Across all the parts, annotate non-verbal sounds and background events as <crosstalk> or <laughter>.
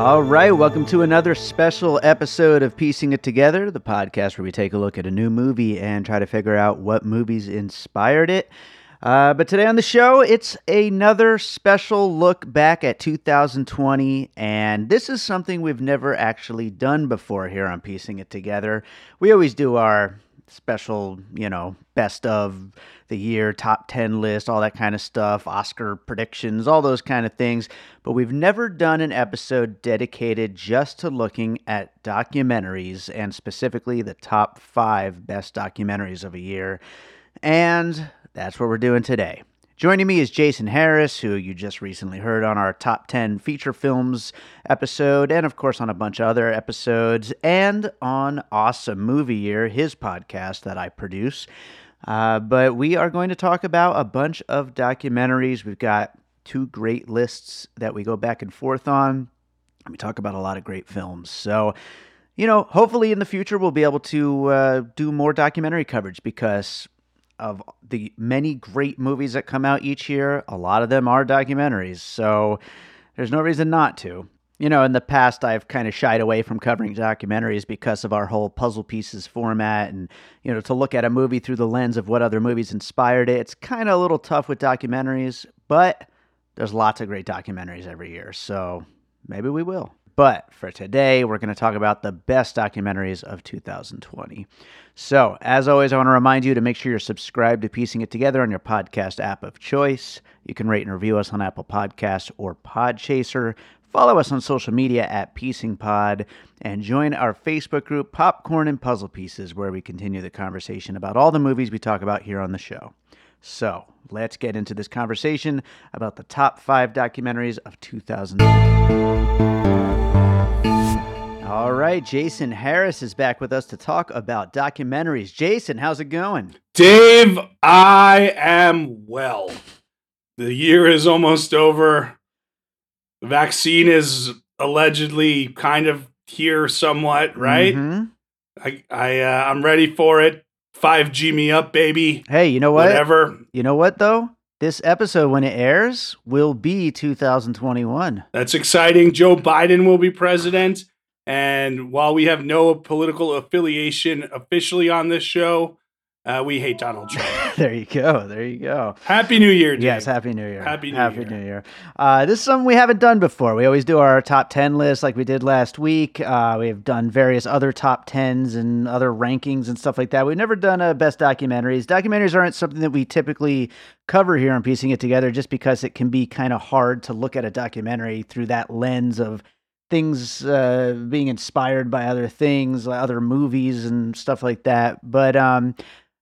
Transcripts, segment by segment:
All right, welcome to another special episode of Piecing It Together, the podcast where we take a look at a new movie and try to figure out what movies inspired it. Uh, but today on the show, it's another special look back at 2020, and this is something we've never actually done before here on Piecing It Together. We always do our special, you know, best of the year, top 10 list, all that kind of stuff, Oscar predictions, all those kind of things. But we've never done an episode dedicated just to looking at documentaries and specifically the top five best documentaries of a year. And that's what we're doing today. Joining me is Jason Harris, who you just recently heard on our top 10 feature films episode, and of course on a bunch of other episodes, and on Awesome Movie Year, his podcast that I produce. Uh, but we are going to talk about a bunch of documentaries. We've got two great lists that we go back and forth on. We talk about a lot of great films. So, you know, hopefully in the future we'll be able to uh, do more documentary coverage because of the many great movies that come out each year, a lot of them are documentaries. So there's no reason not to. You know, in the past, I've kind of shied away from covering documentaries because of our whole puzzle pieces format. And, you know, to look at a movie through the lens of what other movies inspired it, it's kind of a little tough with documentaries, but there's lots of great documentaries every year. So maybe we will. But for today, we're going to talk about the best documentaries of 2020. So, as always, I want to remind you to make sure you're subscribed to Piecing It Together on your podcast app of choice. You can rate and review us on Apple Podcasts or Podchaser. Follow us on social media at Piecing Pod and join our Facebook group, Popcorn and Puzzle Pieces, where we continue the conversation about all the movies we talk about here on the show. So, let's get into this conversation about the top five documentaries of 2000. All right, Jason Harris is back with us to talk about documentaries. Jason, how's it going? Dave, I am well. The year is almost over. The vaccine is allegedly kind of here somewhat, right? Mhm. I I uh, I'm ready for it. 5G me up, baby. Hey, you know what? Whatever. You know what, though? This episode, when it airs, will be 2021. That's exciting. Joe Biden will be president. And while we have no political affiliation officially on this show, uh, we hate Donald Trump. <laughs> there you go. There you go. Happy New Year, Dave. Yes, Happy New Year. Happy New Happy Year. New Year. Uh, this is something we haven't done before. We always do our top 10 list like we did last week. Uh, we have done various other top 10s and other rankings and stuff like that. We've never done a best documentaries. Documentaries aren't something that we typically cover here on Piecing It Together just because it can be kind of hard to look at a documentary through that lens of things uh, being inspired by other things, other movies and stuff like that. But um,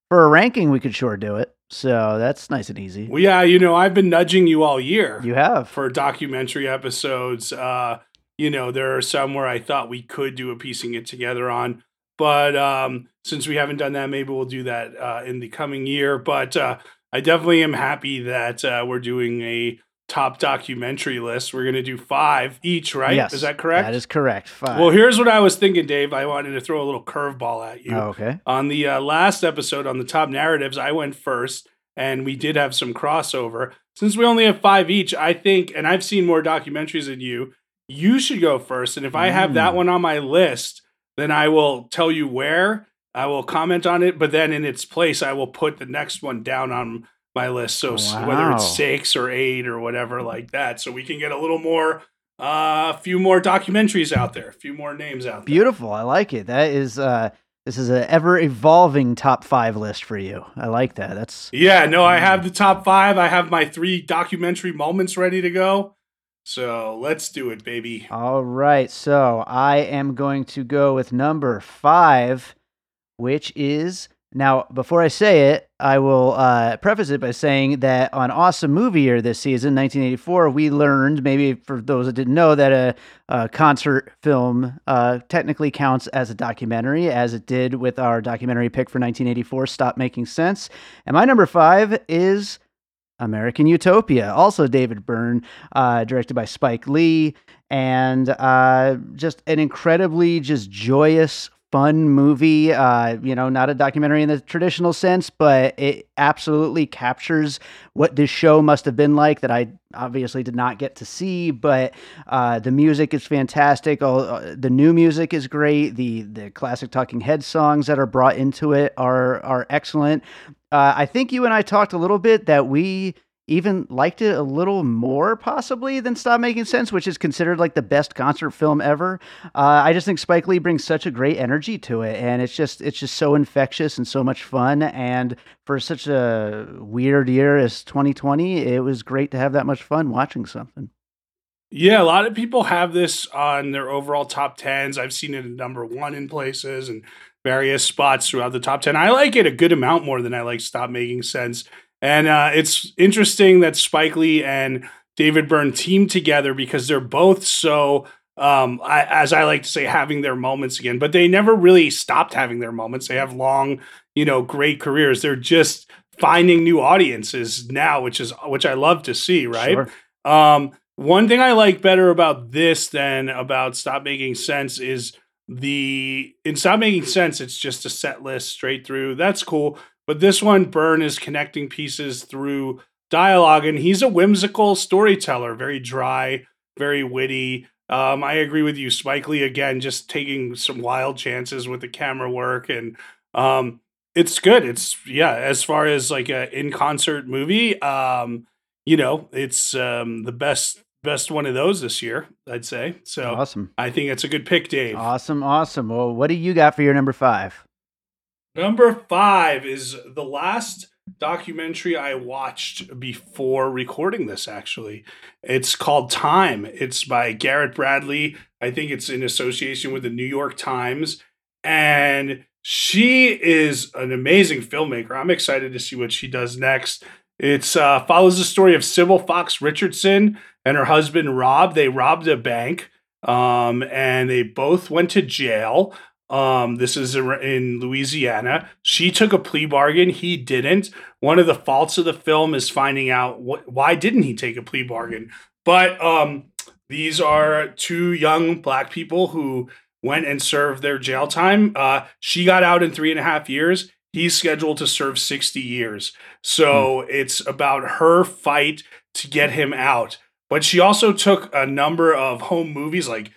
for a ranking, we could sure do it. So that's nice and easy. Well, yeah, you know, I've been nudging you all year. You have. for documentary episodes. Uh, you know, there are some where I thought we could do a piecing it together on, but um, since we haven't done that, maybe we'll do that uh, in the coming year. But uh, I definitely am happy that uh, we're doing a top documentary list. We're going to do five each, right? Yes, Is that correct? That is correct. Five. Well, here's what I was thinking, Dave. I wanted to throw a little curveball at you. Oh, okay. On the uh, last episode on the top narratives, I went first, and we did have some crossover. Since we only have five each, I think, and I've seen more documentaries than you, you should go first. And if I have that Mm. one on my list, then I will tell you where. I will comment on it, but then in its place, I will put the next one down on my list. So s- whether it's six or eight or whatever like that, so we can get a little more uh, a few more documentaries out there, a few more names out there. Beautiful. I like it. That is uh this is an ever evolving top five list for you. I like that. That's Yeah, no, I have the top five. I have my three documentary moments ready to go. So let's do it, baby. all right. So I am going to go with number five, which is now before I say it, I will uh, preface it by saying that on Awesome Movie Year this season, 1984, we learned maybe for those that didn't know that a, a concert film uh, technically counts as a documentary, as it did with our documentary pick for 1984, Stop Making Sense. And my number five is American Utopia, also David Byrne, uh, directed by Spike Lee, and uh, just an incredibly just joyous, fun movie. Uh, you know, not a documentary in the traditional sense, but it absolutely captures what this show must have been like that I obviously did not get to see. But uh, the music is fantastic. All, uh, the new music is great. The the classic Talking Head songs that are brought into it are are excellent. Uh, I think you and I talked a little bit that we even liked it a little more possibly than Stop Making Sense, which is considered like the best concert film ever. Uh, I just think Spike Lee brings such a great energy to it, and it's just it's just so infectious and so much fun. And for such a weird year as 2020, it was great to have that much fun watching something. Yeah, a lot of people have this on their overall top tens. I've seen it at number one in places and various spots throughout the top ten. I like it a good amount more than I like Stop Making Sense. And uh, it's interesting that Spike Lee and David Byrne team together because they're both so, um, I, as I like to say, having their moments again. But they never really stopped having their moments. They have long, you know, great careers. They're just finding new audiences now, which is which I love to see. Right. Sure. Um, one thing I like better about this than about Stop Making Sense is the in Stop Making Sense. It's just a set list straight through. That's cool. But this one, Byrne is connecting pieces through dialogue, and he's a whimsical storyteller, very dry, very witty. Um, I agree with you, Spike Lee. Again, just taking some wild chances with the camera work, and um, it's good. It's yeah, as far as like a in concert movie, um, you know, it's um, the best best one of those this year, I'd say. So Awesome. I think it's a good pick, Dave. Awesome. Awesome. Well, what do you got for your number five? Number five is the last documentary I watched before recording this, actually. It's called Time. It's by Garrett Bradley. I think it's in association with the New York Times. And she is an amazing filmmaker. I'm excited to see what she does next. It uh, follows the story of Sybil Fox Richardson and her husband Rob. They robbed a bank um, and they both went to jail. Um, this is in Louisiana. She took a plea bargain. He didn't. One of the faults of the film is finding out what, why didn't he take a plea bargain. But um, these are two young black people who went and served their jail time. Uh, she got out in three and a half years. He's scheduled to serve 60 years. So hmm. it's about her fight to get him out. But she also took a number of home movies like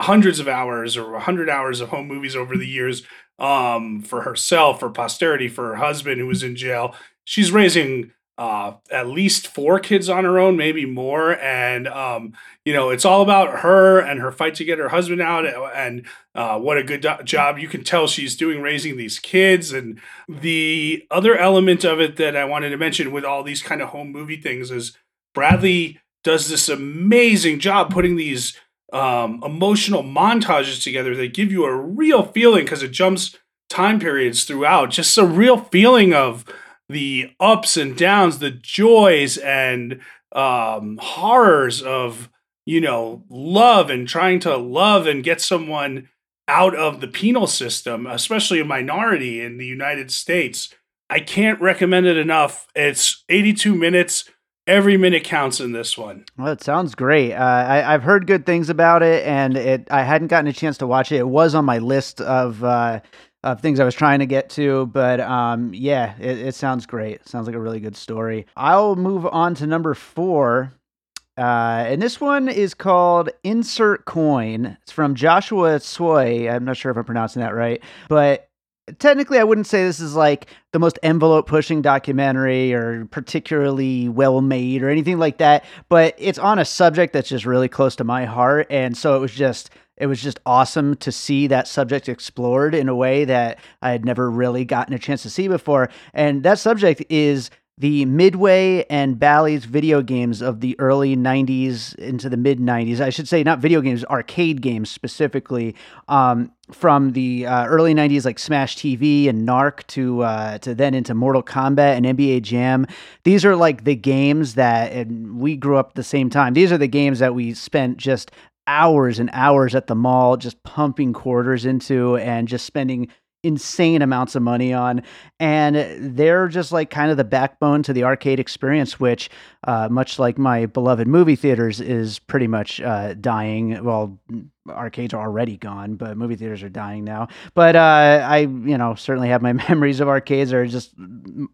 hundreds of hours or 100 hours of home movies over the years um, for herself, for posterity, for her husband who was in jail. She's raising uh, at least four kids on her own, maybe more. And, um, you know, it's all about her and her fight to get her husband out. And uh, what a good do- job you can tell she's doing raising these kids. And the other element of it that I wanted to mention with all these kind of home movie things is Bradley does this amazing job putting these um, emotional montages together that give you a real feeling because it jumps time periods throughout. Just a real feeling of the ups and downs, the joys and um, horrors of you know love and trying to love and get someone out of the penal system, especially a minority in the United States. I can't recommend it enough. It's 82 minutes every minute counts in this one. Well, it sounds great. Uh, I, have heard good things about it, and it I hadn't gotten a chance to watch it. It was on my list of uh, of things I was trying to get to, but um, yeah, it, it sounds great. Sounds like a really good story. I'll move on to number four. Uh, and this one is called Insert Coin. It's from Joshua Tsui. I'm not sure if I'm pronouncing that right, but technically I wouldn't say this is like the most envelope pushing documentary or particularly well made or anything like that, but it's on a subject that's just really close to my heart and so it was just it was just awesome to see that subject explored in a way that I had never really gotten a chance to see before. And that subject is the Midway and Bally's video games of the early 90s into the mid 90s. I should say, not video games, arcade games specifically, um, from the uh, early 90s, like Smash TV and Narc, to, uh, to then into Mortal Kombat and NBA Jam. These are like the games that, and we grew up at the same time, these are the games that we spent just hours and hours at the mall just pumping quarters into and just spending insane amounts of money on and they're just like kind of the backbone to the arcade experience which uh, much like my beloved movie theaters is pretty much uh, dying well arcades are already gone but movie theaters are dying now but uh, i you know certainly have my <laughs> memories of arcades are just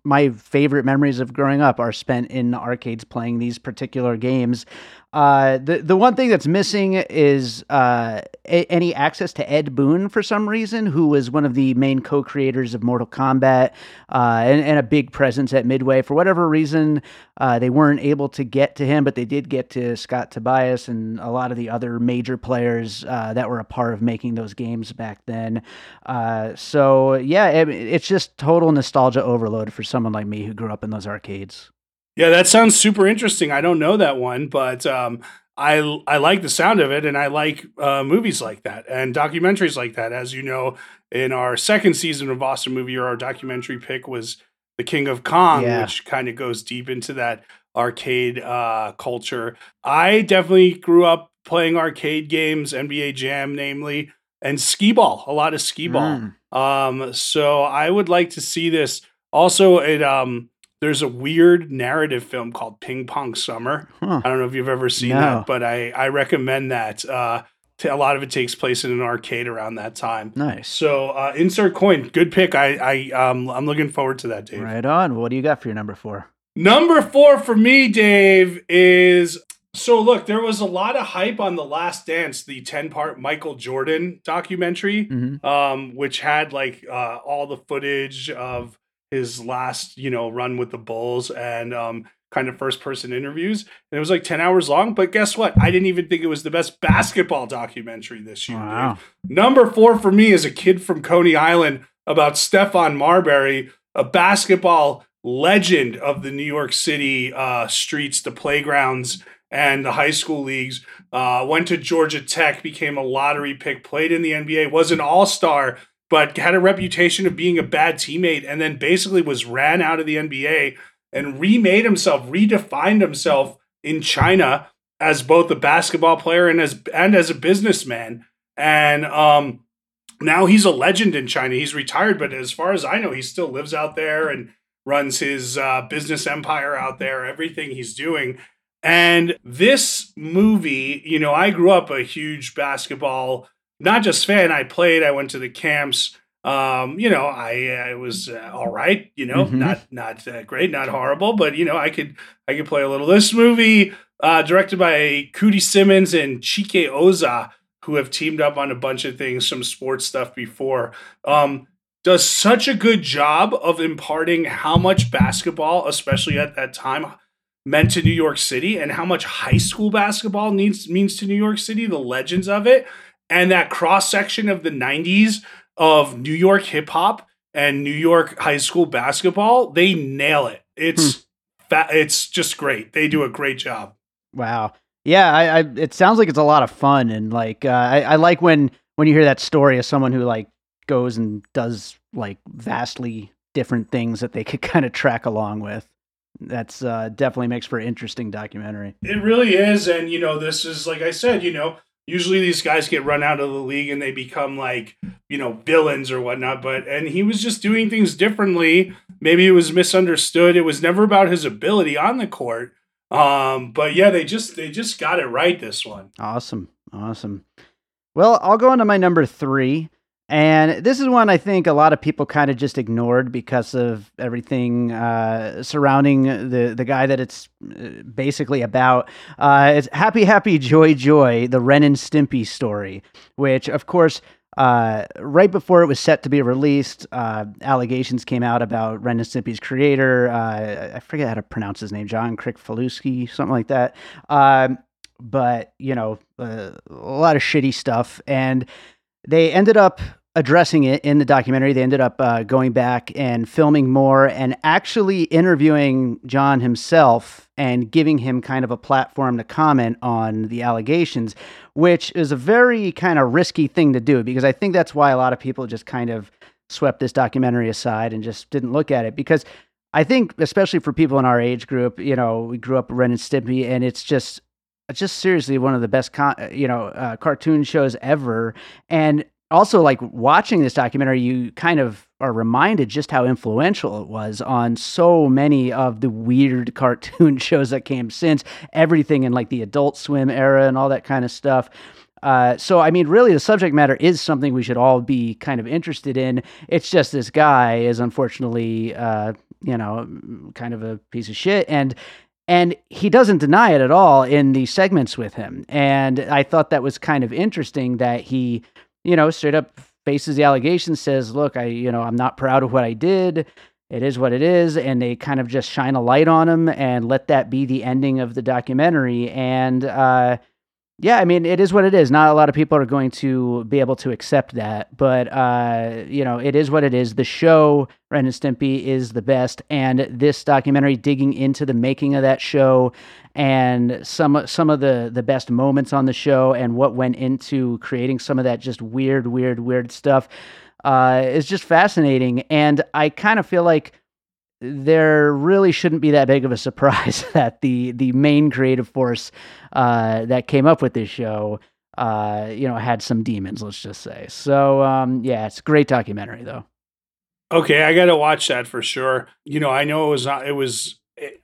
my favorite memories of growing up are spent in arcades playing these particular games uh, the the one thing that's missing is uh, a- any access to Ed Boon for some reason, who was one of the main co-creators of Mortal Kombat uh, and, and, a big presence at Midway. For whatever reason, uh, they weren't able to get to him, but they did get to Scott Tobias and a lot of the other major players uh, that were a part of making those games back then. Uh, so yeah, it, it's just total nostalgia overload for someone like me who grew up in those arcades. Yeah, that sounds super interesting. I don't know that one, but um, I I like the sound of it, and I like uh, movies like that and documentaries like that. As you know, in our second season of Awesome Movie, our documentary pick was The King of Kong, yeah. which kind of goes deep into that arcade uh, culture. I definitely grew up playing arcade games, NBA Jam, namely, and skee ball. A lot of skee ball. Mm. Um, so I would like to see this. Also, it um there's a weird narrative film called Ping Pong Summer. Huh. I don't know if you've ever seen no. that, but I, I recommend that. Uh, a lot of it takes place in an arcade around that time. Nice. So uh, insert coin, good pick. I I um I'm looking forward to that, Dave. Right on. What do you got for your number four? Number four for me, Dave, is so look. There was a lot of hype on the Last Dance, the ten part Michael Jordan documentary, mm-hmm. um, which had like uh, all the footage of his last, you know, run with the Bulls and um, kind of first person interviews. And it was like 10 hours long. But guess what? I didn't even think it was the best basketball documentary this year. Wow. Number four for me is a kid from Coney Island about Stephon Marbury, a basketball legend of the New York City uh, streets, the playgrounds, and the high school leagues. Uh, went to Georgia Tech, became a lottery pick, played in the NBA, was an all star but had a reputation of being a bad teammate and then basically was ran out of the NBA and remade himself, redefined himself in China as both a basketball player and as and as a businessman. And um, now he's a legend in China. He's retired, but as far as I know, he still lives out there and runs his uh, business empire out there. Everything he's doing. And this movie, you know, I grew up a huge basketball not just fan. I played. I went to the camps. Um, you know, I I was uh, all right. You know, mm-hmm. not not uh, great, not horrible, but you know, I could I could play a little. This movie, uh, directed by Coodie Simmons and Chike Ozah, who have teamed up on a bunch of things, some sports stuff before. Um, does such a good job of imparting how much basketball, especially at that time, meant to New York City and how much high school basketball needs means to New York City, the legends of it, and that cross section of the 90s of New York hip hop and New York high school basketball, they nail it. It's hmm. fa- it's just great. They do a great job. Wow. Yeah, I, I, it sounds like it's a lot of fun and like uh, I, I like when when you hear that story of someone who like goes and does like vastly different things that they could <laughs> kind of track along with. That's uh, definitely makes for an interesting documentary. It really is, and you know, this is like I said, you know, usually these guys get run out of the league and they become like you know villains or whatnot but and he was just doing things differently. Maybe it was misunderstood. It was never about his ability on the court um but yeah they just they just got it right this one. Awesome. Awesome. Well i'll go on to my number three and this is one I think a lot of people kind of just ignored because of everything uh, surrounding the the guy that it's uh, basically about. Uh, it's Happy Happy Joy Joy, the Ren and Stimpy story, which of course uh, right before it was set to be released, uh, allegations came out about Ren and Stimpy's creator. Uh, I forget how to pronounce his name, John Kricfaluski, something like that. Um, but you know, uh, a lot of shitty stuff, and they ended up addressing it in the documentary. They ended up uh, going back and filming more and actually interviewing John himself and giving him kind of a platform to comment on the allegations, which is a very kind of risky thing to do because I think that's why a lot of people just kind of swept this documentary aside and just didn't look at it because I think especially for people in our age group, you know, we grew up Ren and Stimpy and it's just just seriously one of the best con- you know uh, cartoon shows ever and also like watching this documentary you kind of are reminded just how influential it was on so many of the weird <laughs> cartoon shows that came since everything in like the adult swim era and all that kind of stuff. Uh, so i mean really the subject matter is something we should all be kind of interested in. It's just this guy is unfortunately uh, you know kind of a piece of shit and and he doesn't deny it at all in the segments with him. And i thought that was kind of interesting that he you know, straight up faces the allegation, says, "Look, I, you know, I'm not proud of what I did. It is what it is," and they kind of just shine a light on him and let that be the ending of the documentary. And uh, yeah, I mean, it is what it is. Not a lot of people are going to be able to accept that, but uh, you know, it is what it is. The show Ren and Stimpy is the best, and this documentary digging into the making of that show and some some of the the best moments on the show and what went into creating some of that just weird, weird, weird stuff uh, is just fascinating. And I kind of feel like there really shouldn't be that big of a surprise <laughs> that the the main creative force uh, that came up with this show, uh, you know, had some demons. Let's just say. So um, yeah, it's a great documentary though. Okay, I got to watch that for sure. You know, I know it was not. It was.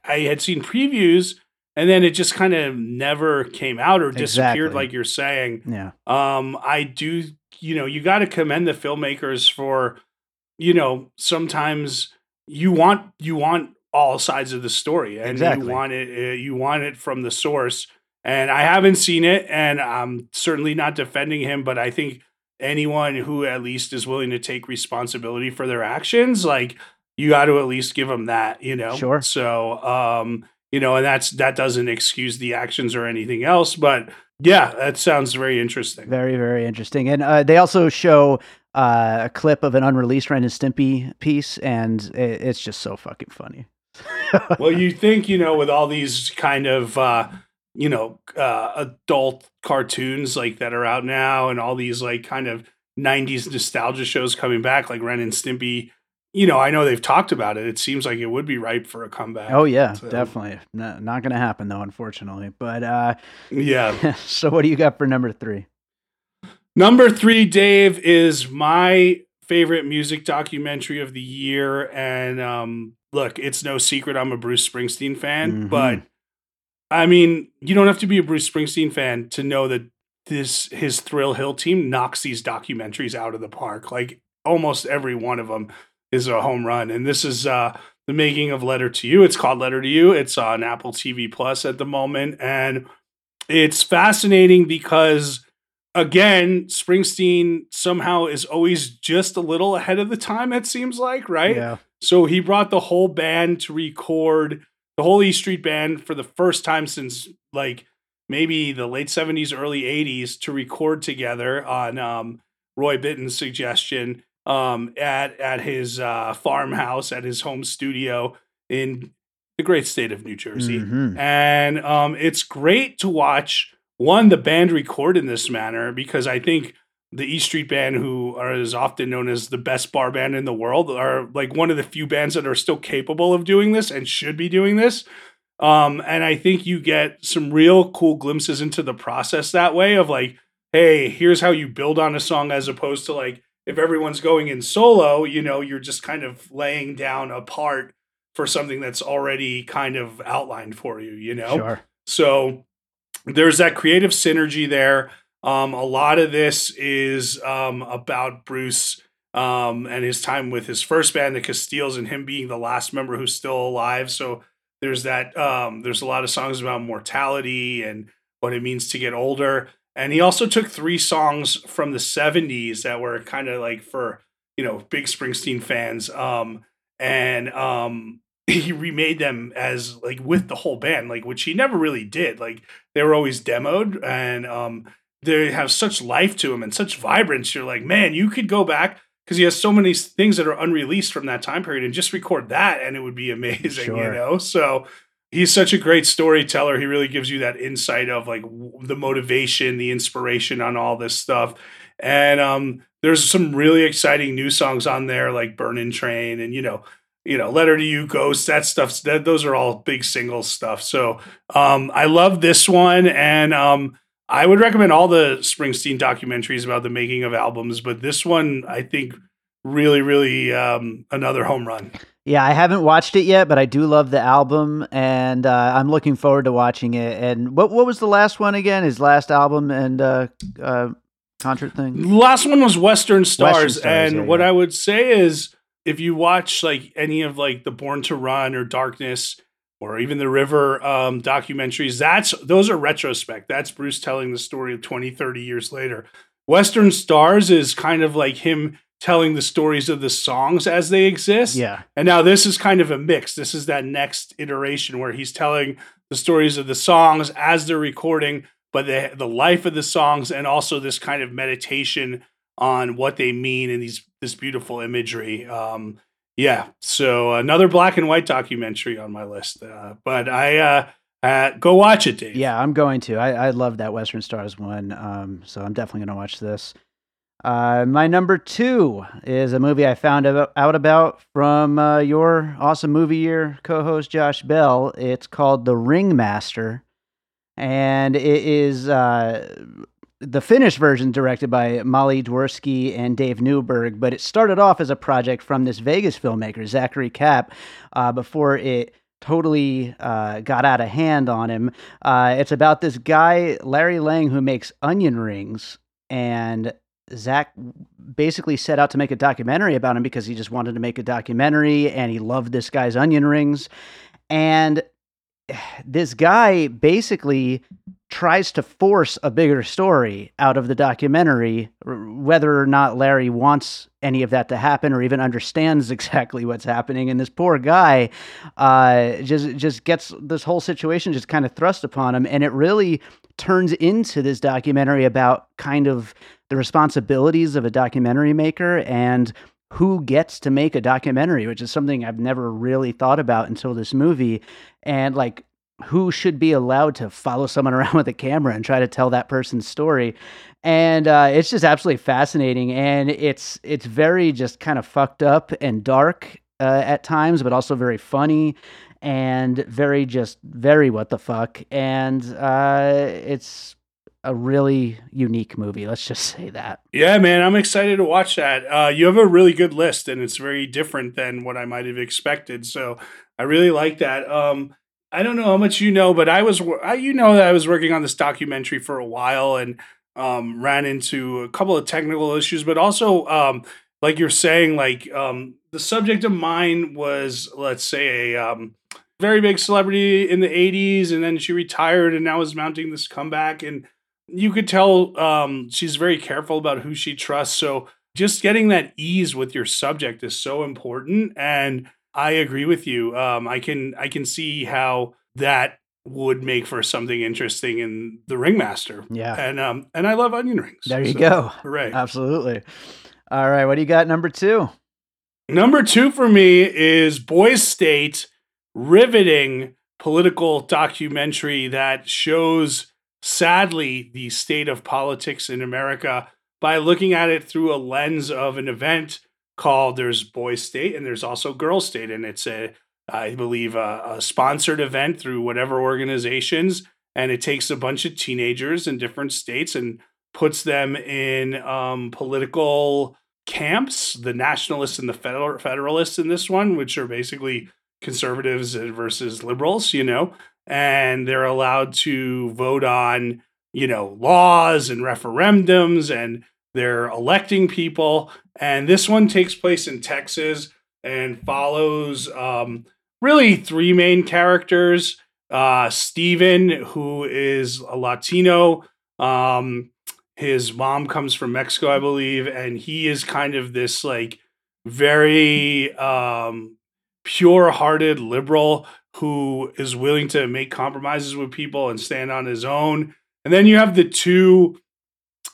I had seen previews, and then it just kind of never came out or disappeared, exactly. like you're saying. Yeah. Um, I do. You know, you got to commend the filmmakers for. You know, sometimes you want you want all sides of the story and exactly. you want it uh, you want it from the source and i haven't seen it and i'm certainly not defending him but i think anyone who at least is willing to take responsibility for their actions like you got to at least give them that you know? Sure. So um you know and that's that doesn't excuse the actions or anything else but yeah that sounds very interesting. Very very interesting and uh, they also show uh, a clip of an unreleased Ren and Stimpy piece, and it, it's just so fucking funny. well, you <laughs> think you know with all these kind of uh, you know uh, adult cartoons like that are out now, and all these like kind of '90s nostalgia shows coming back, like Ren and Stimpy. You know, I know they've talked about it. It seems like it would be ripe for a comeback. Oh yeah, so. definitely. No, not going to happen though, unfortunately. But uh, yeah. <laughs> so, what do you got for number three? Number three, Dave, is my favorite music documentary of the year. And um, look, it's no secret I'm a Bruce Springsteen fan, mm-hmm. but I mean, you don't have to be a Bruce Springsteen fan to know that this his Thrill Hill team knocks these documentaries out of the park. Like almost every one of them is a home run. And this is uh the making of Letter to You. It's called Letter to You. It's on Apple TV Plus at the moment. And it's fascinating because again, Springsteen somehow is always just a little ahead of the time, it seems like, right? Yeah. So he brought the whole band to record the whole E Street Band for the first time since like maybe the late 70s, early 80s to record together on um, Roy Bittan's suggestion um, at at his uh, farmhouse, at his home studio in the great state of New Jersey. Mm-hmm. And um, it's great to watch one, the band record in this manner because I think the East Street Band, who are is often known as the best bar band in the world, are like one of the few bands that are still capable of doing this and should be doing this. Um, and I think you get some real cool glimpses into the process that way of like, hey, here's how you build on a song as opposed to like if everyone's going in solo, you know, you're just kind of laying down a part for something that's already kind of outlined for you, you know? Sure. So there's that creative synergy there. Um, a lot of this is um, about Bruce um, and his time with his first band, the Castiles, and him being the last member who's still alive. So there's that. Um, there's a lot of songs about mortality and what it means to get older. And he also took three songs from the 70s that were kind of like for, you know, big Springsteen fans. Um, and um, he remade them as like with the whole band, like which he never really did. Like they were always demoed and um, they have such life to them and such vibrance. You're like, man, you could go back because he has so many things that are unreleased from that time period and just record that and it would be amazing, sure. you know? So he's such a great storyteller. He really gives you that insight of like the motivation, the inspiration on all this stuff. And um, there's some really exciting new songs on there, like "Burning Train" and you know, you know, "Letter to You," "Ghost." That stuff. That those are all big single stuff. So um, I love this one, and um, I would recommend all the Springsteen documentaries about the making of albums, but this one I think really, really um, another home run. Yeah, I haven't watched it yet, but I do love the album, and uh, I'm looking forward to watching it. And what what was the last one again? His last album and uh, uh, concert thing. The last one was Western Stars, Western Stars and yeah, what yeah. I would say is, if you watch like any of like the Born to Run or Darkness or even the River um, documentaries, that's those are retrospect. That's Bruce telling the story of 20, 30 years later. Western Stars is kind of like him telling the stories of the songs as they exist. Yeah. And now this is kind of a mix. This is that next iteration where he's telling the stories of the songs as they're recording, but the the life of the songs and also this kind of meditation on what they mean in these this beautiful imagery. Um, yeah. So another black and white documentary on my list. Uh, but I uh, uh, go watch it, Dave. Yeah, I'm going to. I, I love that Western Stars one. Um, so I'm definitely going to watch this. Uh, my number two is a movie I found out about from uh, your awesome movie year co host Josh Bell. It's called The Ringmaster, and it is uh, the Finnish version directed by Molly Dworsky and Dave Newberg, but it started off as a project from this Vegas filmmaker, Zachary Kapp, uh, before it totally uh, got out of hand on him. Uh, it's about this guy, Larry Lang, who makes onion rings. And Zach basically set out to make a documentary about him because he just wanted to make a documentary and he loved this guy's onion rings. And this guy basically tries to force a bigger story out of the documentary, whether or not Larry wants any of that to happen or even understands <laughs> exactly what's happening. And this poor guy uh, just just gets this whole situation just kind of thrust upon him, and it really turns into this documentary about kind of the responsibilities of a documentary maker and who gets to make a documentary, which is something I've never really thought about until this movie. And like, who should be allowed to follow someone <laughs> around with a camera and try to tell that person's story? And uh, it's just absolutely fascinating, and it's it's very just kind of fucked up and dark uh, at times, but also very funny and very just very what the fuck. And uh, it's a really unique movie. Let's just say that. Yeah, man, I'm excited to watch that. Uh, you have a really good list, and it's very different than what I might have expected. So I really like that. Um, I don't know how much you know, but I was, I, you know, that I was working on this documentary for a while and um, ran into a couple of technical issues, but also, um, like you're saying, like um, the subject of mine was, let's say, a um, very big celebrity in the 80s, and then she retired and now is mounting this comeback and you could tell um, she's very careful about who she trusts. So just getting that ease with your subject is so important. And I agree with you. Um, I can I can see how that would make for something interesting in the ringmaster. Yeah. And um and I love onion rings. There you so, go. Right. Absolutely. All right. What do you got number two? Number two for me is Boys State, riveting political documentary that shows sadly the state of politics in America by looking at it through a lens of an event called there's Boys State and there's also Girls State, and it's a I believe a, a sponsored event through whatever organizations, and it takes a bunch of teenagers in different states and puts them in um, political camps, the nationalists and the federal, federalists in this one, which are basically conservatives versus liberals, you know, and they're allowed to vote on, you know, laws and referendums and they're electing people. And this one takes place in Texas and follows um, really three main characters. Uh, Steven, who is a Latino Um, his mom comes from Mexico, I believe, and he is kind of this like very um, pure-hearted liberal who is willing to make compromises with people and stand on his own. And then you have the two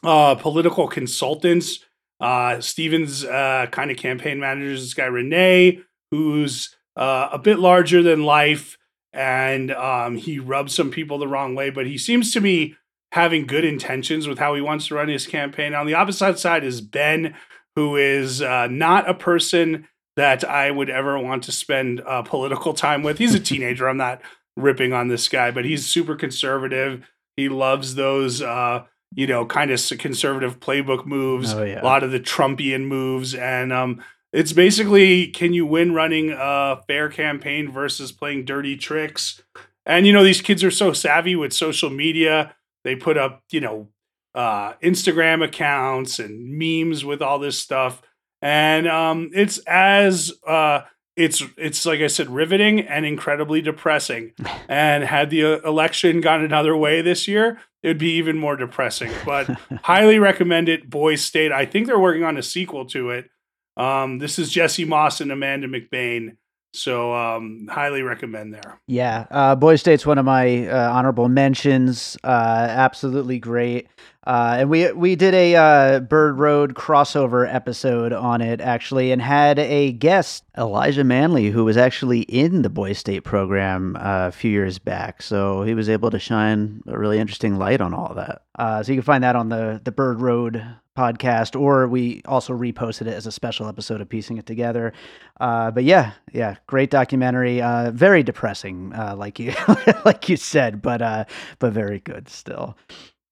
uh, political consultants. Uh, Stevens uh, kind of campaign managers, this guy Renee, who's uh, a bit larger than life, and um, he rubs some people the wrong way, but he seems to be having good intentions with how he wants to run his campaign. On the opposite side is Ben, who is uh, not a person that I would ever want to spend uh, political time with. He's a <laughs> teenager. I'm not ripping on this guy, but he's super conservative. He loves those, uh, you know, kind of conservative playbook moves, Oh, yeah. a lot of the Trumpian moves. And um, it's basically can you win running a fair campaign versus playing dirty tricks? And, you know, these kids are so savvy with social media. They put up, you know, uh, Instagram accounts and memes with all this stuff and um, it's as uh, it's it's like I said, riveting and incredibly depressing. <laughs> and had the uh, election gone another way this year, it would be even more depressing. But <laughs> highly recommend it. Boys State. I think they're working on a sequel to it. Um, this is Jesse Moss and Amanda McBaine. So um, highly recommend there. Yeah, uh, Boy State's one of my uh, honorable mentions. Uh, absolutely great. Uh, and we we did a uh, Bird Road crossover episode on it actually, and had a guest Elijah Manley who was actually in the Boy State program uh, a few years back. So he was able to shine a really interesting light on all that. Uh, so you can find that on the the Bird Road podcast, or we also reposted it as a special episode of piecing it together. Uh, but yeah, yeah, great documentary. Uh, very depressing, like you <laughs> like you said, but but very good still.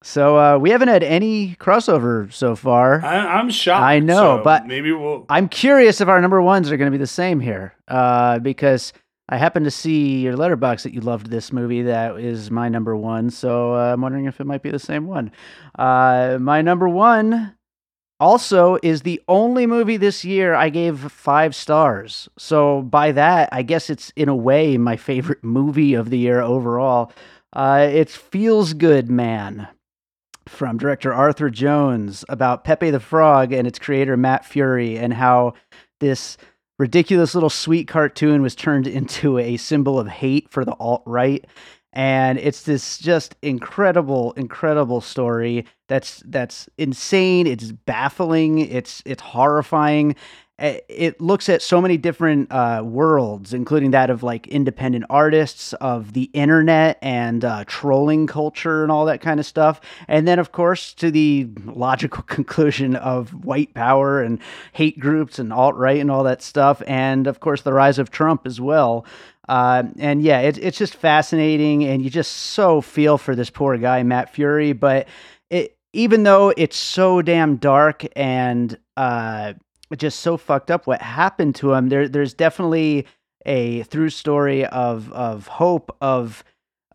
So uh, we haven't had any crossover so far. I, I'm shocked. I know, so but- maybe we'll. I'm curious if our number ones are going to be the same here, uh, because I happen to see your Letterboxd that you loved this movie. That is my number one, so uh, I'm wondering if it might be the same one. Uh, my number one also is the only movie this year I gave five stars. So by that, I guess it's in a way my favorite <laughs> movie of the year overall. Uh, it's Feels Good Man from director Arthur Jones about Pepe the Frog and its creator Matt Furie and how this ridiculous little sweet cartoon was turned <laughs> into a symbol of hate for the alt right. And it's this just incredible, incredible story that's that's insane. It's baffling. It's it's horrifying. It looks at so many different uh, worlds, including that of like independent artists, of the internet, and uh, trolling culture, and all that kind of stuff. And then, of course, to the logical <laughs> conclusion of white power and hate groups and alt right and all that stuff. And of course, the rise of Trump as well. Uh, and yeah, it, it's just fascinating, and you just so feel for this poor guy, Matt Furie. But it, even though it's so damn dark and uh, just so fucked up what happened to him, there, there's definitely a through story of of hope of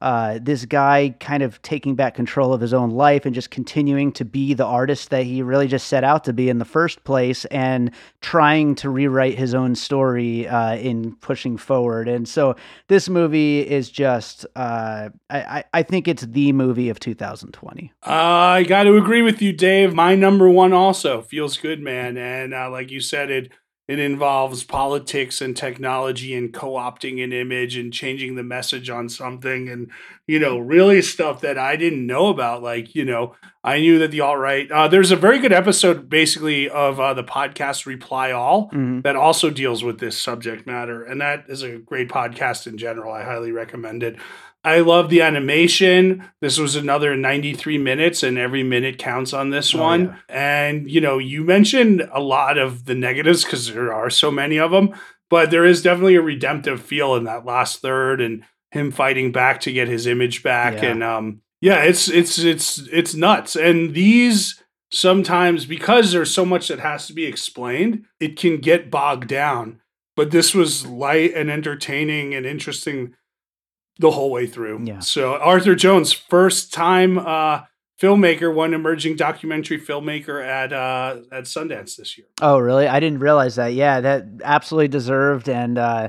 uh, this guy kind of taking back control of his own life and just continuing to be the artist that he really just set out to be in the first place and trying to rewrite his own story uh, in pushing forward. And so this movie is just, uh, I, I- think it's the movie of 2020. I got to agree with you, Dave. My number one also feels good, man. And uh, like you said, it it involves politics and technology and co-opting an image and changing the message on something, and you know, really stuff that I didn't know about. Like you know, I knew that the alt right. Uh, there's a very good episode, basically, of uh, the podcast Reply All Mhm. that also deals with this subject matter, and that is a great podcast in general. I highly recommend it. I love the animation. This was another 93 minutes, and every minute counts on this Oh, one. And, you know, you mentioned a lot of the negatives because there are so many of them, but there is definitely a redemptive feel in that last third and him fighting back to get his image back. Yeah. And, um, yeah, it's, it's, it's, it's nuts. And these sometimes, because there's so much that has to be explained, it can get bogged down. But this was light and entertaining and interesting the whole way through. Yeah. So Arthur Jones, first time uh, filmmaker, one emerging documentary filmmaker at uh, at Sundance this year. Oh, really? I didn't realize that. Yeah, that absolutely deserved. And uh,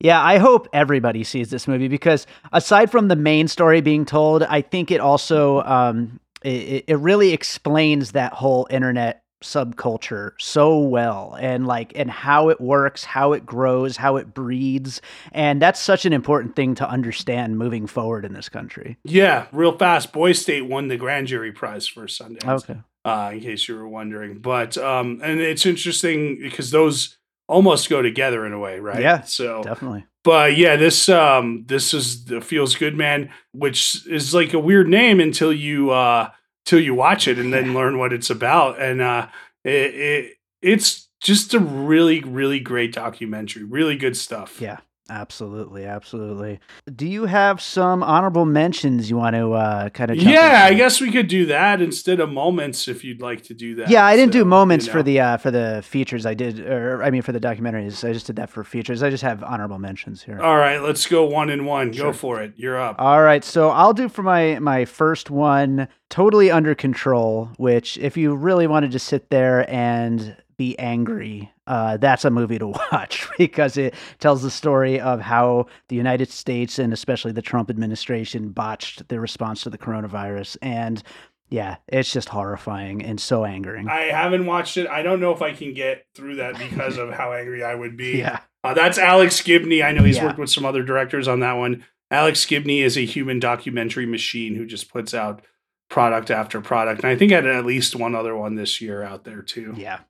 yeah, I hope everybody sees this movie because aside from the main story being told, I think it also um, it, it really explains that whole internet subculture so well and like and how it works how it grows how it breeds and that's such an important thing to understand moving forward in this country. Yeah real fast boy state won the grand jury prize for sundance okay. uh, in case you were wondering. But um and it's interesting because those almost go together in a way right? Yeah so definitely. but yeah this um this is the feels good man which is like a weird name until you uh till you watch it and then learn what it's about. And uh, it, it it's just a really really great documentary. Really good stuff. Yeah. Absolutely, absolutely. Do you have some honorable mentions you want to uh, kind of? Yeah, into? I guess we could do that instead of moments if you'd like to do that. Yeah, I didn't so, do moments you know. for the uh, for the features. I did, or I mean for the documentaries. I just did that for features. I just have honorable mentions here. All right, let's go one and one. Sure. Go for it. You're up. All right, so I'll do for my my first one. Totally under control. Which, if you really wanted to sit there and be angry, uh, that's a movie to <laughs> watch because it tells the story of how the United States and especially the Trump administration botched their response to the coronavirus. And yeah, it's just horrifying and so angering. I haven't watched it. I don't know if I can get through that because of how angry I would be. <laughs> Yeah. Uh, that's Alex Gibney. I know he's yeah. worked with some other directors on that one. Alex Gibney is a human documentary machine who just puts out product after product. And I think I had at least one other one this year out there too. Yeah.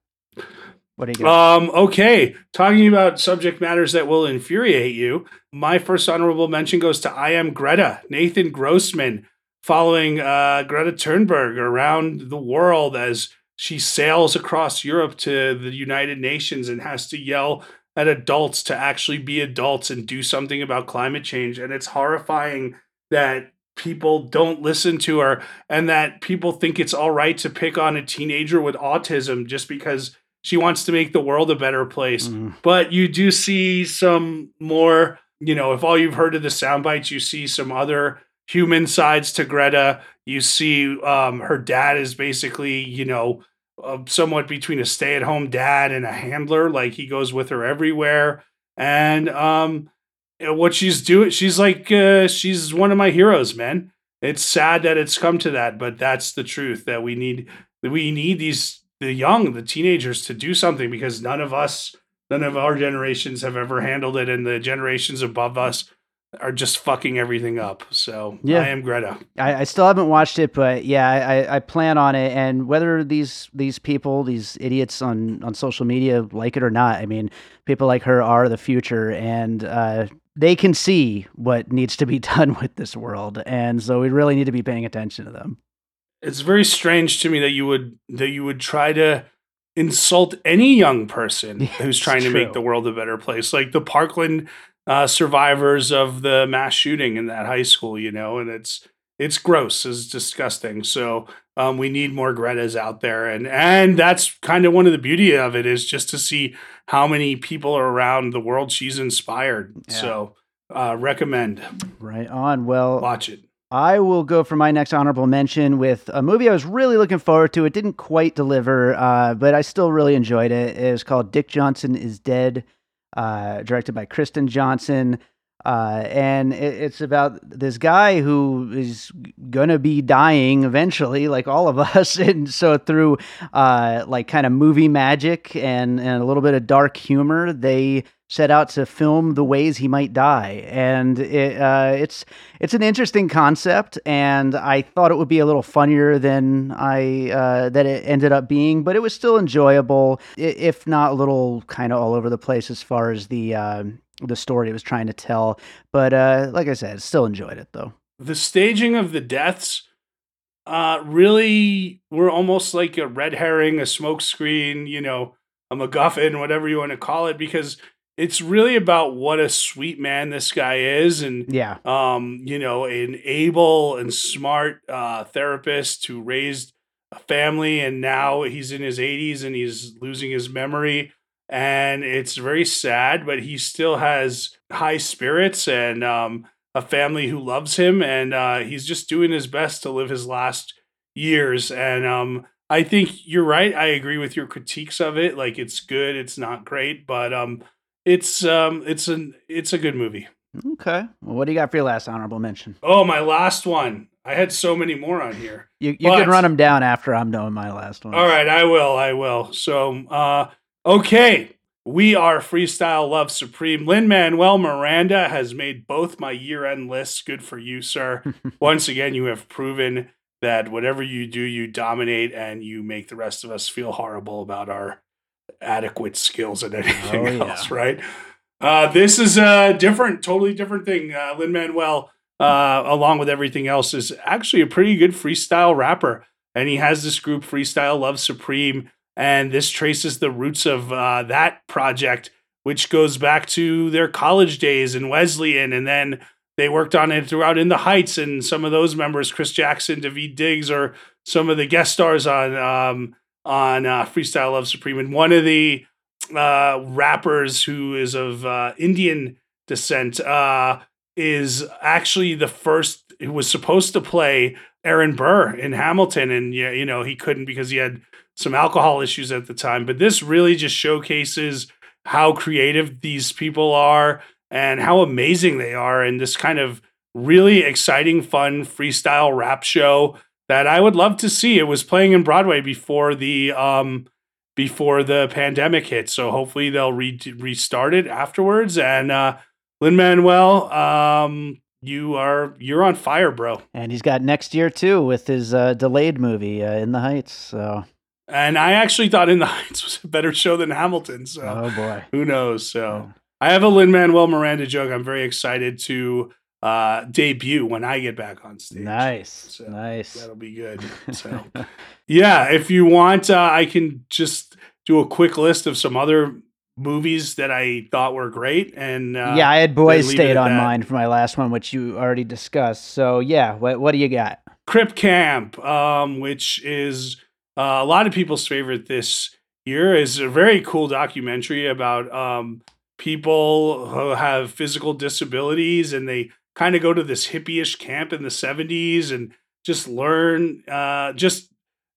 What are you Um, okay. Talking about subject matters that will infuriate you, my first honorable mention goes to I Am Greta, Nathan Grossman, following uh, Greta Thunberg around the world as she sails across Europe to the United Nations and has to yell at adults to actually be adults and do something about climate change. And it's horrifying that people don't listen to her and that people think it's all right to pick on a teenager with autism just because she wants to make the world a better place. Mm. But you do see some more, you know, if all you've heard of the sound bites, you see some other human sides to Greta. You see um, her dad is basically, you know, uh, somewhat between a stay at home dad and a handler. Like he goes with her everywhere. And um, what she's doing. She's like, uh, she's one of my heroes, man. It's sad that it's come to that, but that's the truth that we need. We need these the young, the teenagers, to do something because none of us, none of our generations have ever handled it, and the generations above us are just fucking everything up. So yeah. I am Greta. I, I, still haven't watched it, but yeah, I, I plan on it. And whether these these people, these idiots on on social media like it or not, I mean, people like her are the future, and uh, they can see what needs to be <laughs> done with this world, and so we really need to be paying attention to them. It's very strange to me that you would that you would try to insult any young person <laughs> who's trying to make the world a better place, like the Parkland uh, survivors of the mass shooting in that high school, you know, and it's it's gross, it's disgusting. So um, we need more Greta's out there, and and that's kind of one of the beauty of it is just to see how many people are around the world she's inspired. Yeah. So uh, recommend. Right on. Well, watch it. I will go for my next honorable mention with a movie I was really looking forward to. It didn't quite deliver, uh, but I still really enjoyed it. It was called Dick Johnson is Dead, uh, directed by Kirsten Johnson. Uh, and it, it's about this guy who is gonna be dying eventually, like all of <laughs> us. And so through uh, like kind of movie magic and, and a little bit of dark humor, they set out to film the ways he might die. And it, uh, it's it's an interesting concept, and I thought it would be a little funnier than I uh, that it ended up being, but it was still enjoyable, if not a little kind of all over the place as far as the uh, the story it was trying to tell. But uh, like I said, still enjoyed it though. The staging of the deaths uh, really were almost like a red herring, a smokescreen, you know, a MacGuffin, whatever you want to call it, because it's really about what a sweet man this guy is and yeah um you know an able and smart uh therapist who raised a family and now he's in his 80s and he's losing his memory and it's very sad but he still has high spirits and um a family who loves him and uh he's just doing his best to live his last years and um I think you're right. I agree with your critiques of it. Like it's good, it's not great, but um it's um it's an it's a good movie. Okay. Well, what do you got for your last honorable mention? Oh, my last one. I had so many more on here. You, you But- can run them down after I'm done with my last one. All right, I will. I will. So, uh, okay. We are Freestyle Love Supreme. Lin Manuel Miranda has made both my year end lists. Good for you, sir. <laughs> Once again, you have proven that whatever you do, you dominate and you make the rest of us feel horrible about our adequate skills and anything Oh, yeah. else, right? Uh, this is a different, totally different thing. Uh, Lin Manuel, uh, along with everything else, is actually a pretty good freestyle rapper. And he has this group, Freestyle Love Supreme. And this traces the roots of uh, that project, which goes back to their college days in Wesleyan. And then they worked on it throughout In the Heights. And some of those members, Chris Jackson, Daveed Diggs, are some of the guest stars on um, on uh, Freestyle Love Supreme. And one of the uh, rappers who is of uh, Indian descent uh, is actually the first who was supposed to play Aaron Burr in Hamilton, and you know he couldn't because he had some alcohol issues at the time. But this really just showcases how creative these people are and how amazing they are, and this kind of really exciting, fun freestyle rap show that I would love to see. It was playing in Broadway before the um, before the pandemic hit. So hopefully they'll re- restart it afterwards. And uh, Lin Manuel, um, you are you're on fire, bro. And he's got next year too with his uh, delayed movie uh, In the Heights. So And I actually thought In the Heights <laughs> was a better show than Hamilton. So oh boy. who knows? So I have a Lin Manuel Miranda joke. I'm very excited to uh, debut when I get back on stage. Nice. So nice. That'll be good. So <laughs> yeah, if you want, uh, I can just do a quick list of some other movies that I thought were great. And uh, yeah, I had Boys State on that. mine for my last one, which you already discussed. So yeah, what what do you got? Crip Camp, um, which is uh, a lot of people's favorite this year, is a very cool documentary about um, people who have physical disabilities and they kind of go to this hippie-ish camp in the 70s and just learn, uh, just,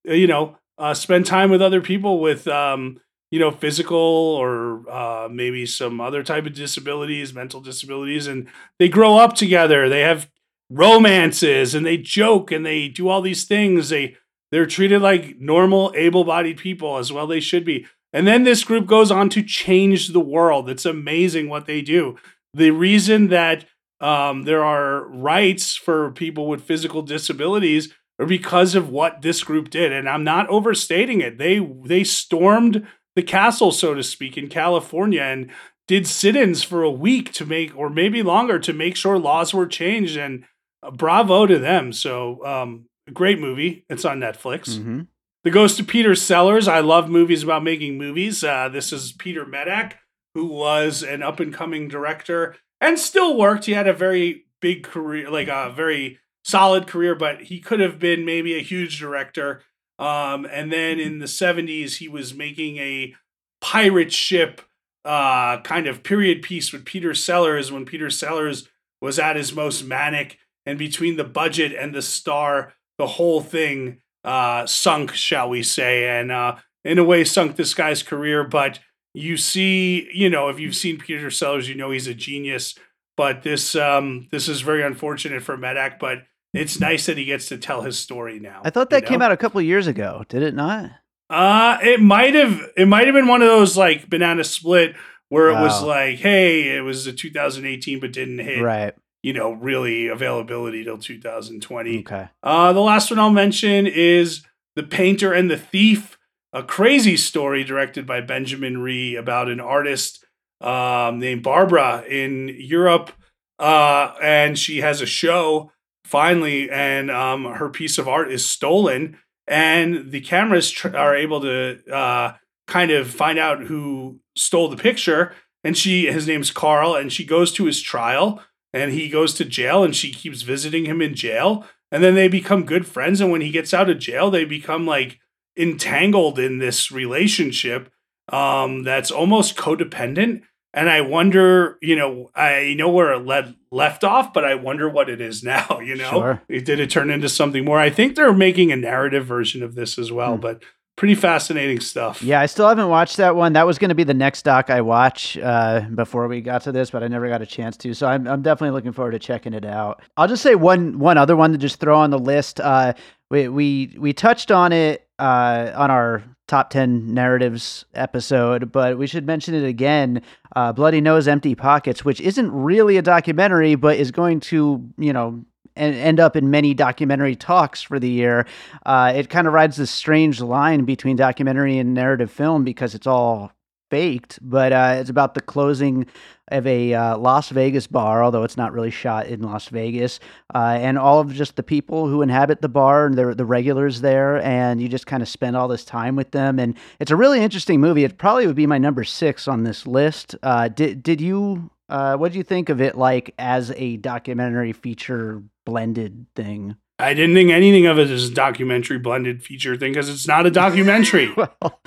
uh, you know, uh, spend time with other people with, um, you know, physical or uh, maybe some other type of disabilities, mental disabilities, and they grow up together. They have romances and they joke and they do all these things. They they're treated like normal able-bodied people as well they should be. And then this group goes on to change the world. It's amazing what they do. The reason that um, there are rights for people with physical disabilities or because of what this group did. And I'm not overstating it. They they stormed the castle, so to speak, in California and did sit-ins for a week to make, or maybe longer, to make sure laws were changed. And uh, bravo to them. So um, great movie. It's on Netflix. hmm The Ghost of Peter Sellers. I love movies about making movies. Uh, this is Peter Medak, who was an up and coming director and still worked. He had a very big career, like a very solid career, but he could have been maybe a huge director. Um, and then in the 70s, he was making a pirate ship uh, kind of period piece with Peter Sellers when Peter Sellers was at his most manic. And between the budget and the star, the whole thing uh, sunk, shall we say, and uh, in a way sunk this guy's career. But you see, you know, if you've seen Peter Sellers, you know he's a genius. But this um, this is very unfortunate for Medak, but it's nice that he gets to tell his story now. I thought you that came out a couple years ago. Did it not? Uh, it might have it might have been one of those like banana split where it was like, hey, it was a 2018 but didn't hit, Right. you know, really availability till 2020. Okay. Uh, the last one I'll mention is The Painter and the Thief, a crazy story directed by Benjamin Ree about an artist um, named Barbara in Europe. Uh, and she has a show finally, and um, her piece of art is stolen. And the cameras tr- are able to uh, kind of find out who stole the picture. And she, his name's Carl, and she goes to his trial and he goes to jail and she keeps visiting him in jail and then they become good friends and when he gets out of jail they become like entangled in this relationship um that's almost codependent and i wonder you know i know where it led left off but i wonder what it is <laughs> now you know Sure. did it turn into something more i think they're making a narrative version of this as well Hmm. but pretty fascinating stuff. Yeah, I still haven't watched that one. That was going to be the next doc I watch uh, before we got to this, but I never got a chance to. So I'm, I'm definitely looking forward to checking it out. I'll just say one one other one to just throw on the list. Uh, we we we touched on it uh, on our top 10 narratives episode, but we should mention it again. Uh, Bloody Nose, Empty Pockets, which isn't really a documentary, but is going to, you know, end up in many documentary talks for the year. Uh, it kind of rides this strange line between documentary and narrative film because it's all faked, but uh, it's about the closing of a uh, Las Vegas bar, although it's not really shot in Las Vegas, uh, and all of just the people who inhabit the bar and the the regulars there, and you just kind of spend all this time with them, and it's a really interesting movie. It probably would be my number six on this list. Uh, did did you? Uh, what do you think of it like as a documentary feature blended thing? I didn't think anything of it as a documentary blended feature thing because it's not a documentary. <laughs> well,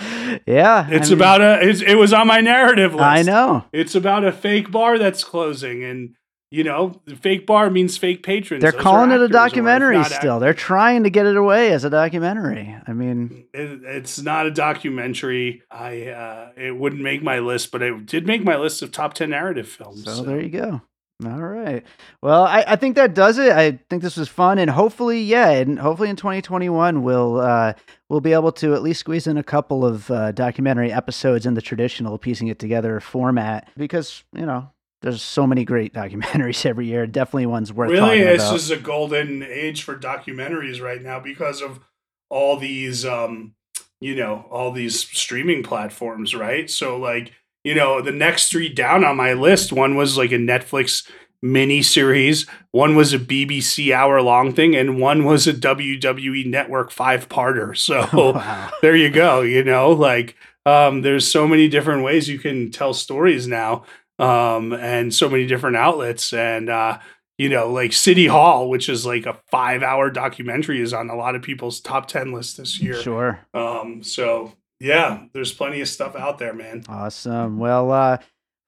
yeah, it's I mean, about a. It's, it was on my narrative list. I know. It's about a fake bar that's closing, and you know, fake bar means fake patrons. They're Those calling it a documentary still. They're trying to get it away as a documentary. I mean, it, it's not a documentary. I uh, it wouldn't make my list, but it did make my list of top ten narrative films. So, so. there you go. All right. Well, I, I think that does it. I think this was fun, and hopefully, yeah, and hopefully in 2021 we'll uh, we'll be able to at least squeeze in a couple of uh, documentary episodes in the traditional piecing it together format because you know there's so many great <laughs> documentaries every year. Definitely ones worth. Really, this about. is a golden age for documentaries right now because of all these, um, you know, all these streaming platforms, right? So like you know, the next three down on my list, one was like a Netflix mini series, one was a BBC hour long thing, and one was a WWE Network five parter. <laughs> So <laughs> oh, wow. there you go. You know, like um, there's so many different ways you can tell stories now, um, and so many different outlets. And uh, you know, like City Hall, which is like a five hour documentary, is on a lot of people's top ten list this year. Sure. Um, so yeah, there's plenty of stuff out there, man. Awesome. Well, uh,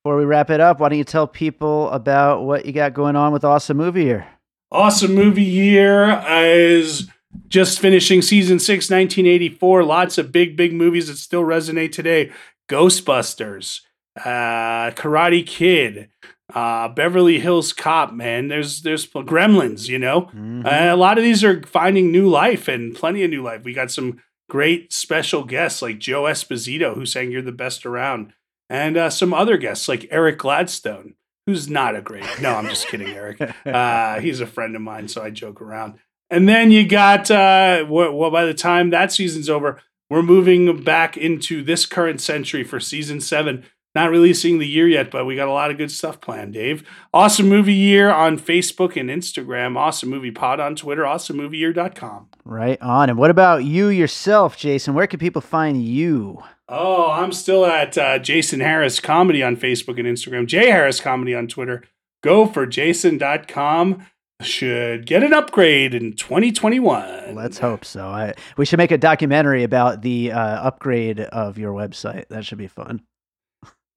before we wrap it up, why don't you tell people about what you got going on with Awesome Movie Year? Awesome Movie Year is just finishing season six, 1984. Lots of big, big movies that still resonate today Ghostbusters, uh, Karate Kid. Uh, Beverly Hills Cop, man. There's there's Gremlins, you know. Mm-hmm. Uh, a lot of these are finding new life and plenty of new life. We got some great special guests like Joe Esposito, who sang You're the Best Around, and uh, some other guests like Eric Gladstone, who's not a great. No, I'm just kidding, Eric. <laughs> Uh, he's a friend of mine, so I joke around. And then you got, uh, well, by the time that season's over, we're moving back into this current century for season seven. Not releasing the year yet, but we got a lot of good stuff planned, Dave. Awesome Movie Year on Facebook and Instagram. Awesome Movie Pod on Twitter. AwesomeMovieYear.com. Right on. And what about you yourself, Jason? Where can people find you? Oh, I'm still at uh, Jason Harris Comedy on Facebook and Instagram. J Harris Comedy on Twitter. Go for Jason.com should get an upgrade in 2021. Let's hope so. I, we should make a documentary about the uh, upgrade of your website. That should be fun.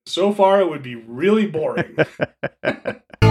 So far, it would be really boring. <laughs>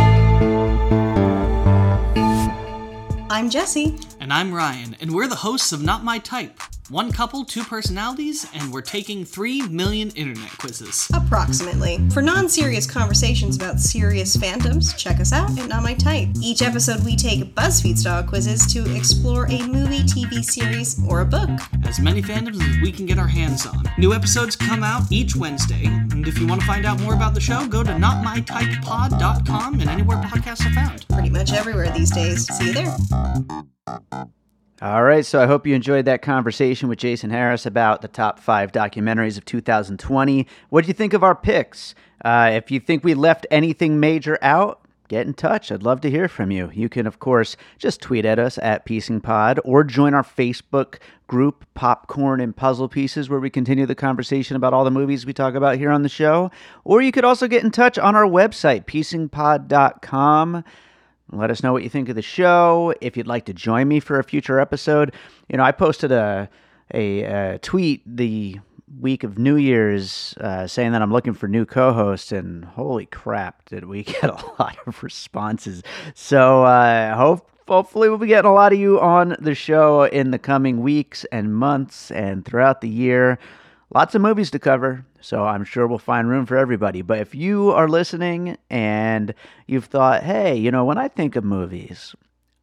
I'm Jesse. And I'm Ryan, and we're the hosts of Not My Type. One couple, two personalities, and we're taking three million internet quizzes. Approximately. For non serious conversations about serious fandoms, check us out at Not My Type. Each episode, we take BuzzFeed style quizzes to explore a movie, TV series, or a book. As many fandoms as we can get our hands on. New episodes come out each Wednesday, and if you want to find out more about the show, go to notmytypepod.com and anywhere podcasts are found. Pretty much everywhere these days. See you there. All right, so I hope you enjoyed that conversation with Jason Harris about the top five documentaries of 2020. What do you think of our picks? Uh, if you think we left anything major out, get in touch. I'd love to hear from you. You can, of course, just tweet at us at PiecingPod or join our Facebook group, Popcorn and Puzzle Pieces, where we continue the conversation about all the movies we talk about here on the show. Or you could also get in touch on our website, piecingpod.com. Let us know what you think of the show. If you'd like to join me for a future episode, you know, I posted a a, a tweet the week of New Year's uh, saying that I'm looking for new co-hosts, and holy crap, did we <laughs> get a lot of responses! So uh, hope hopefully, we'll be getting a lot of you on the show in the coming weeks and months and throughout the year. Lots of movies to cover, so I'm sure we'll find room for everybody. But if you are listening and you've thought, hey, you know, when I think of movies,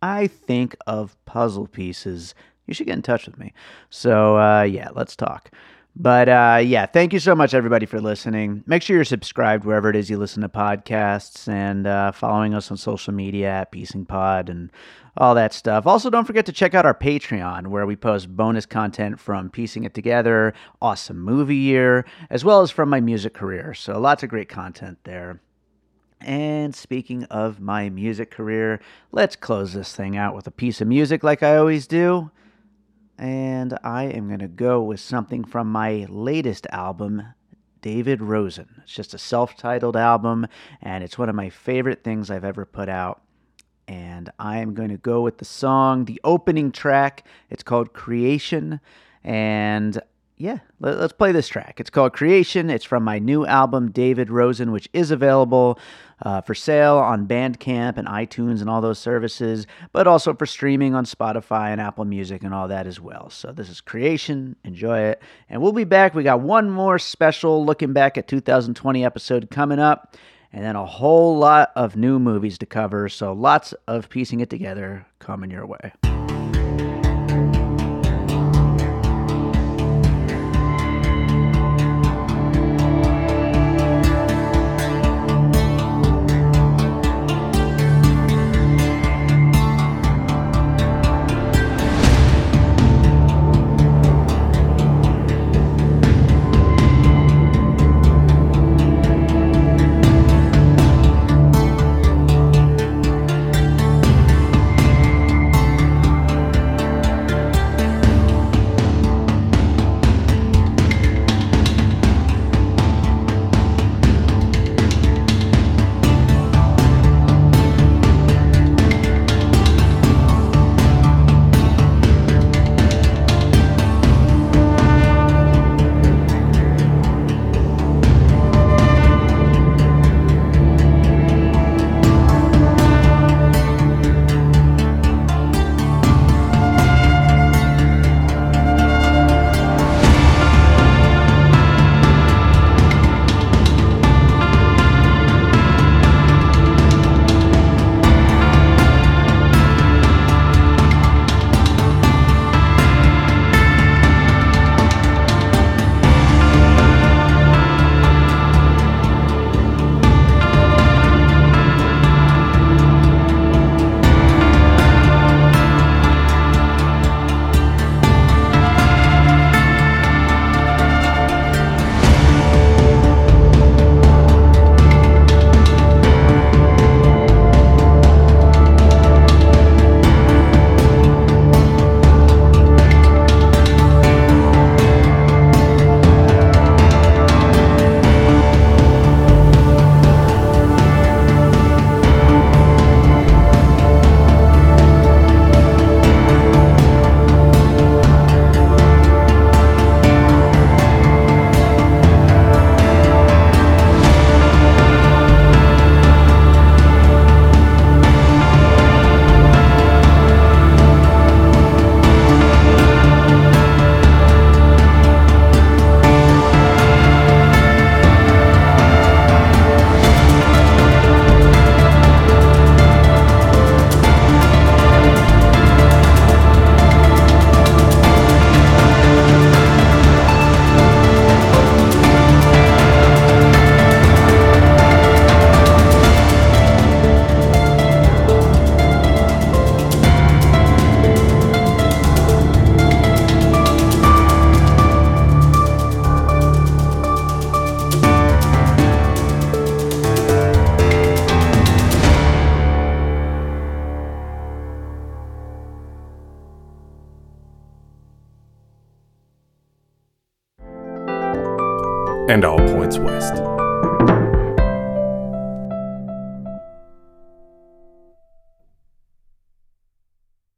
I think of puzzle pieces, you should get in touch with me. So, uh, yeah, let's talk. But uh, yeah, thank you so much, everybody, for listening. Make sure you're subscribed wherever it is you listen to podcasts and uh, following us on social media at Piecing Pod and all that stuff. Also, don't forget to check out our Patreon, where we post bonus content from Piecing It Together, Awesome Movie Year, as well as from my music career. So, lots of great content there. And speaking of my music career, let's close this thing out with a piece of music like I always do and I am going to go with something from my latest album, David Rosen. It's just a self titled album, and it's one of my favorite things I've ever put out. And I am going to go with the song, the opening track. It's called Creation. And yeah, let, us play this track. It's called Creation. It's from my new album, David Rosen, which is available uh, for sale on Bandcamp and iTunes and all those services, but also for streaming on Spotify and Apple Music and all that as well. So this is Creation. Enjoy it. And we'll be back. We got one more special looking back at 2020 episode coming up, and then a whole lot of new movies to cover. So lots of piecing it together coming your way.